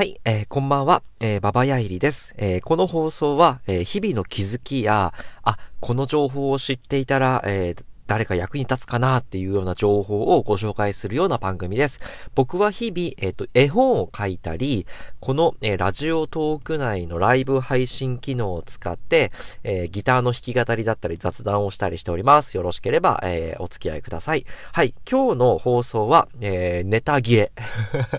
はい、えー、こんばんは、えー、ババヤイリです。えー、この放送は、えー、日々の気づきや、あ、この情報を知っていたら、えー、誰か役に立つかなっていうような情報をご紹介するような番組です。僕は日々、えっ、ー、と、絵本を書いたり、この、えー、ラジオトーク内のライブ配信機能を使って、えー、ギターの弾き語りだったり雑談をしたりしております。よろしければ、えお付き合いください。はい、今日の放送は、えネタ切れ。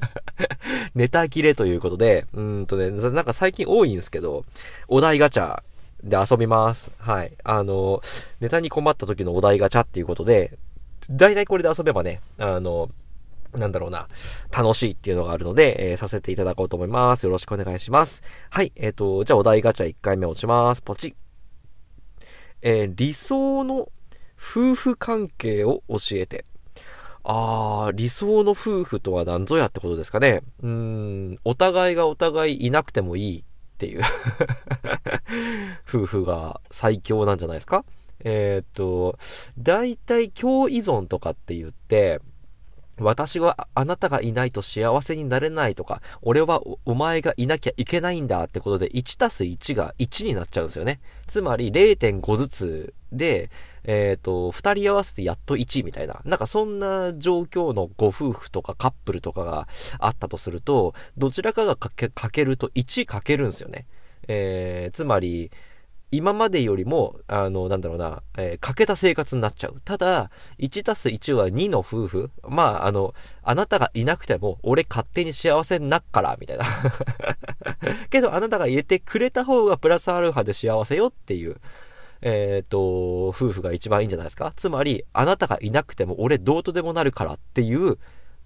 ネタ切れということで、うんとね、なんか最近多いんですけど、お題ガチャで遊びます。はい。あの、ネタに困った時のお題ガチャっていうことで、大体これで遊べばね、あの、なんだろうな、楽しいっていうのがあるので、えー、させていただこうと思います。よろしくお願いします。はい、えっ、ー、と、じゃあお題ガチャ1回目落ちます。ポチッ。えー、理想の夫婦関係を教えて。あー、理想の夫婦とは何ぞやってことですかね。うん、お互いがお互いいなくてもいいっていう。夫婦が最強なんじゃないですか？えー、っと、大体共依存とかって言って、私はあなたがいないと幸せになれないとか、俺はお前がいなきゃいけないんだってことで、1たす1が1になっちゃうんですよね。つまり0.5ずつで、えっ、ー、と、二人合わせてやっと1みたいな。なんかそんな状況のご夫婦とかカップルとかがあったとすると、どちらかがかけかけると1かけるんですよね。えー、つまり、今までよりも、あの、なんだろうな、えー、欠けた生活になっちゃう。ただ、1たす1は2の夫婦。まあ、あの、あなたがいなくても、俺勝手に幸せになっから、みたいな。けど、あなたが入れてくれた方がプラスアルファで幸せよっていう。えっ、ー、と、夫婦が一番いいんじゃないですかつまり、あなたがいなくても俺どうとでもなるからっていう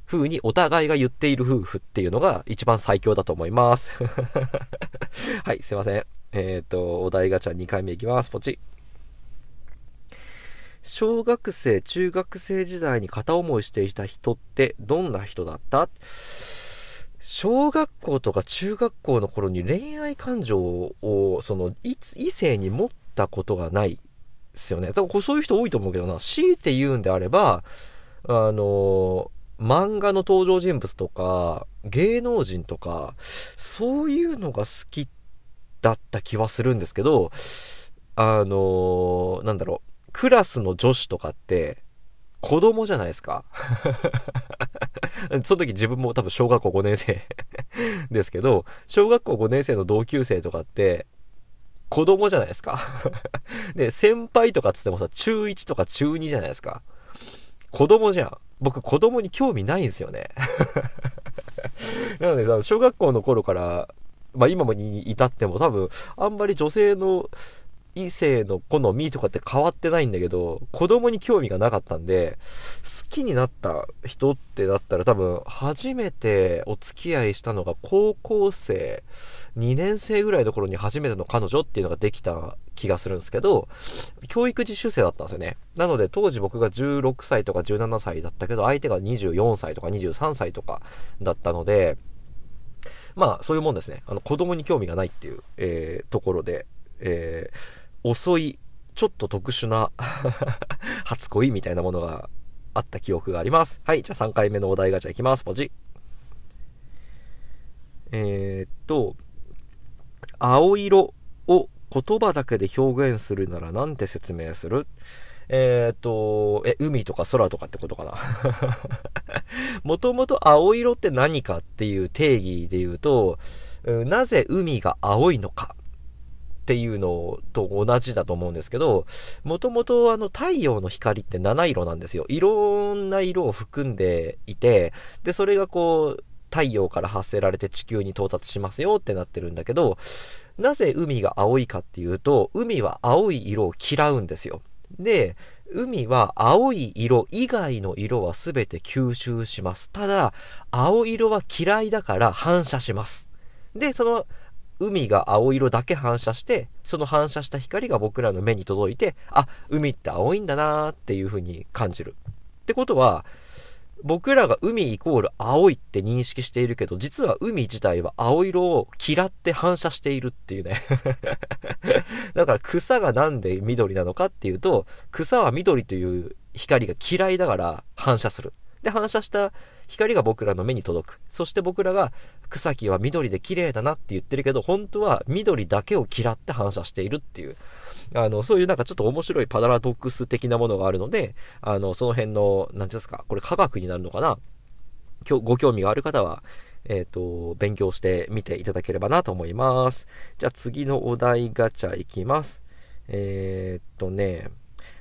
風にお互いが言っている夫婦っていうのが一番最強だと思います。はい、すいません。えっ、ー、と、お題ガチャ2回目いきます。ポチ。小学生、中学生時代に片思いしていた人ってどんな人だった？小学校とか中学校の頃に恋愛感情を、その、異性に持ったことがないですよね。多分そういう人多いと思うけどな、強いて言うんであれば、あの、漫画の登場人物とか、芸能人とか、そういうのが好きっだった気はするんですけど、あのなんだろう、クラスの女子とかって、子供じゃないですか。その時自分も多分小学校5年生 ですけど、小学校5年生の同級生とかって、子供じゃないですか で、先輩とかつってもさ、中1とか中2じゃないですか。子供じゃん。僕子供に興味ないんですよね。なのでさ、小学校の頃から、まあ今もに至っても多分、あんまり女性の異性の好みとかって変わってないんだけど、子供に興味がなかったんで、好きになった人ってだったら多分、初めてお付き合いしたのが高校生、2年生ぐらいの頃に初めての彼女っていうのができた気がするんですけど、教育実習生だったんですよね。なので当時僕が16歳とか17歳だったけど、相手が24歳とか23歳とかだったので、まあそういうもんですね。あの子供に興味がないっていう、えー、ところで、えー遅い、ちょっと特殊な 初恋みたいなものがあった記憶があります。はい、じゃあ3回目のお題ガチャいきます。ポチ。えー、っと、青色を言葉だけで表現するなら何て説明する？えっ、と、え、海とか空とかってことかな？もともと青色って何かっていう定義で言うと、なぜ海が青いのかっていうのと同じだと思うんですけど、もともとあの太陽の光って7色なんですよ。いろんな色を含んでいて、で、それがこう、太陽から発せられて地球に到達しますよってなってるんだけど、なぜ海が青いかっていうと、海は青い色を嫌うんですよ。で、海は青い色以外の色は全て吸収します。ただ、青色は嫌いだから反射します。で、その海が青色だけ反射して、その反射した光が僕らの目に届いて、あ、海って青いんだなーっていう風に感じる。ってことは、僕らが海イコール青いって認識しているけど、実は海自体は青色を嫌って反射しているっていうね だから草がなんで緑なのかっていうと、草は緑という光が嫌いだから反射する。で、反射した光が僕らの目に届く。そして僕らが草木は緑で綺麗だなって言ってるけど、本当は緑だけを嫌って反射しているっていう、あの、そういうなんかちょっと面白いパラドックス的なものがあるので、あの、その辺の、何ですか、これ科学になるのかなご興味がある方は、えっ、ー、と、勉強してみていただければなと思います。じゃあ次のお題ガチャいきます。えー、っとね、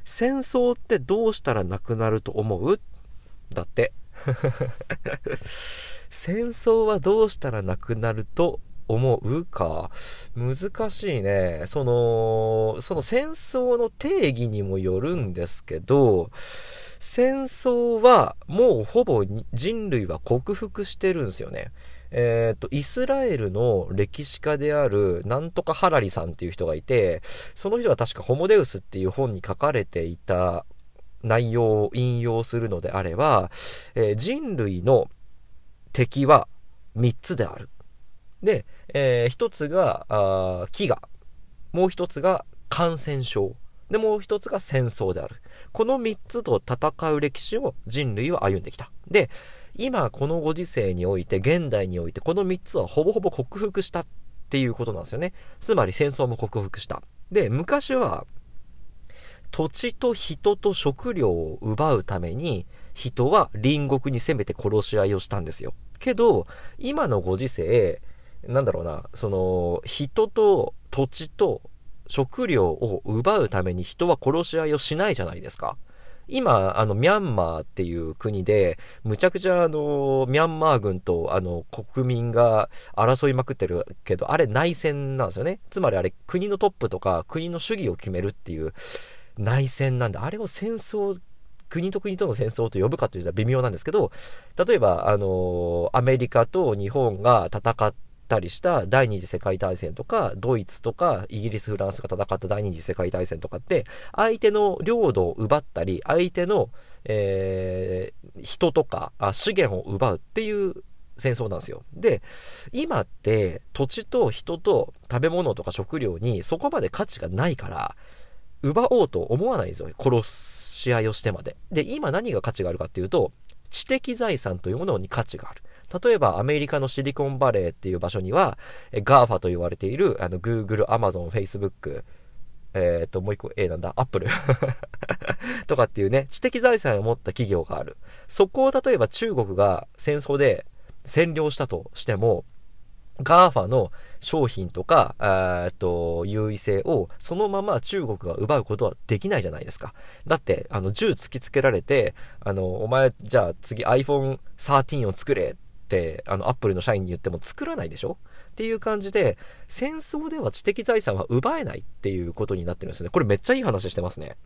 戦争ってどうしたらなくなると思う？だって。戦争はどうしたらなくなると思うか？難しいね。その、その戦争の定義にもよるんですけど、戦争はもうほぼ人類は克服してるんですよね。えっ、ー、と、イスラエルの歴史家である、なんとかハラリさんっていう人がいて、その人が確かホモデウスっていう本に書かれていた内容を引用するのであれば、えー、人類の敵は3つである。で、えー、1つが、あ飢餓。もう1つが感染症。で、もう1つが戦争である。この3つと戦う歴史を人類は歩んできた。で、今このご時世において、現代において、この3つはほぼほぼ克服したっていうことなんですよね。つまり戦争も克服した。で、昔は、土地と人と食料を奪うために、人は隣国に攻めて殺し合いをしたんですよ。けど、今のご時世、なんだろうな、その、人と土地と食料を奪うために人は殺し合いをしないじゃないですか。今、あの、ミャンマーっていう国で、むちゃくちゃあの、ミャンマー軍とあの、国民が争いまくってるけど、あれ内戦なんですよね。つまりあれ、国のトップとか国の主義を決めるっていう、内戦なんで、あれを戦争、国と国との戦争と呼ぶかというと微妙なんですけど、例えば、あの、アメリカと日本が戦ったりした第二次世界大戦とか、ドイツとかイギリス、フランスが戦った第二次世界大戦とかって、相手の領土を奪ったり、相手の、えー、人とかあ資源を奪うっていう戦争なんですよ。で、今って土地と人と食べ物とか食料にそこまで価値がないから、奪おうと思わないんですよ。殺し合いをしてまで。で、今何が価値があるかっていうと、知的財産というものに価値がある。例えばアメリカのシリコンバレーっていう場所には、GAFA と言われているあの Google、Amazon、Facebook、えっ、ー、と、もう一個 A なんだ、Apple とかっていうね、知的財産を持った企業がある。そこを例えば中国が戦争で占領したとしても、GAFA の商品とか、えっと、優位性をそのまま中国が奪うことはできないじゃないですか。だって、あの、銃突きつけられて、あの、お前、じゃあ次 iPhone 13を作れって、あの、Apple の社員に言っても作らないでしょ？っていう感じで、戦争では知的財産は奪えないっていうことになってるんですね。これめっちゃいい話してますね。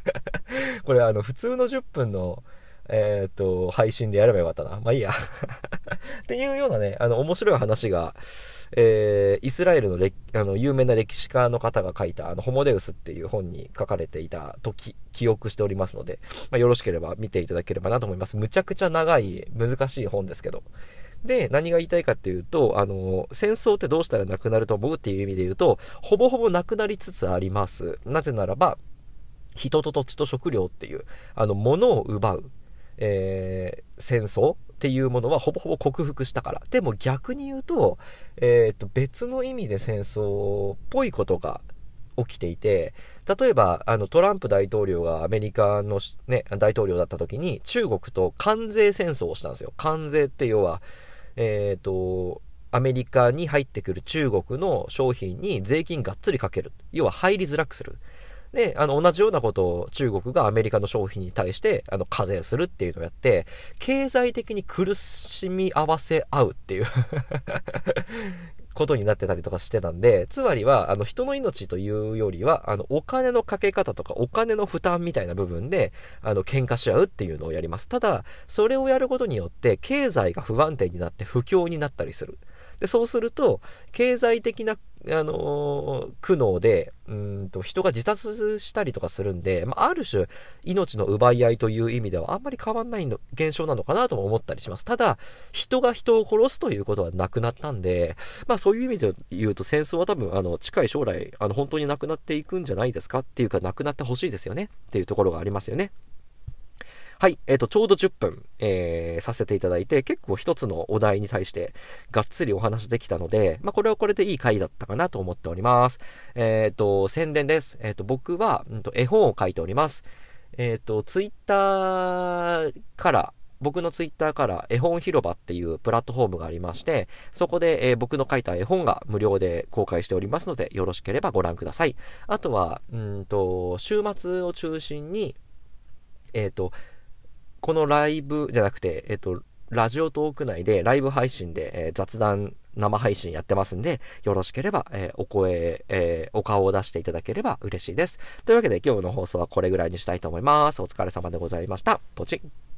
これあの、普通の10分の、えっ、と、配信でやればよかったな。まあいいや。っていうようなね、あの、面白い話が、えー、イスラエルのれあの有名な歴史家の方が書いた、あの、ホモデウスっていう本に書かれていた時、記憶しておりますので、まあ、よろしければ見ていただければなと思います。むちゃくちゃ長い、難しい本ですけど。で、何が言いたいかっていうと、あの、戦争ってどうしたらなくなると思うっていう意味で言うと、ほぼほぼなくなりつつあります。なぜならば、人と土地と食料っていう、あの、物を奪う。えー、戦争っていうものはほぼほぼ克服したから。でも逆に言うと、え、ー、と、別の意味で戦争っぽいことが起きていて、例えば、あの、トランプ大統領がアメリカのね、大統領だった時に、中国と関税戦争をしたんですよ。関税って要は、え、ー、と、アメリカに入ってくる中国の商品に税金がっつりかける。要は入りづらくする。で、あの、同じようなことを中国がアメリカの商品に対して、あの、課税するっていうのをやって、経済的に苦しみ合わせ合うっていう ことになってたりとかしてたんで、つまりは、あの、人の命というよりは、あの、お金のかけ方とか、お金の負担みたいな部分で、あの、喧嘩し合うっていうのをやります。ただ、それをやることによって、経済が不安定になって不況になったりする。で、そうすると、経済的な、あの、苦悩で、うんと、人が自殺したりとかするんで、まあ、ある種、命の奪い合いという意味ではあんまり変わんないの現象なのかなとも思ったりします。ただ、人が人を殺すということはなくなったんで、まあ、そういう意味で言うと戦争は多分、あの、近い将来、あの、本当になくなっていくんじゃないですかっていうか、なくなってほしいですよねっていうところがありますよね。はい、えっ、ー、と、ちょうど10分、えー、させていただいて、結構一つのお題に対して、がっつりお話できたので、まあ、これはこれでいい回だったかなと思っております。えっ、ー、と、宣伝です。えっ、と、僕は、うんと、絵本を書いております。えっ、と、ツイッターから、僕のツイッターから絵本広場っていうプラットフォームがありまして、そこで、えー、僕の書いた絵本が無料で公開しておりますので、よろしければご覧ください。あとは、うんと、週末を中心に、えっ、ー、と、このライブじゃなくて、えっ、と、ラジオトーク内でライブ配信で、えー、雑談生配信やってますんで、よろしければ、えー、お声、えー、お顔を出していただければ嬉しいです。というわけで今日の放送はこれぐらいにしたいと思います。お疲れ様でございました。ポチッ。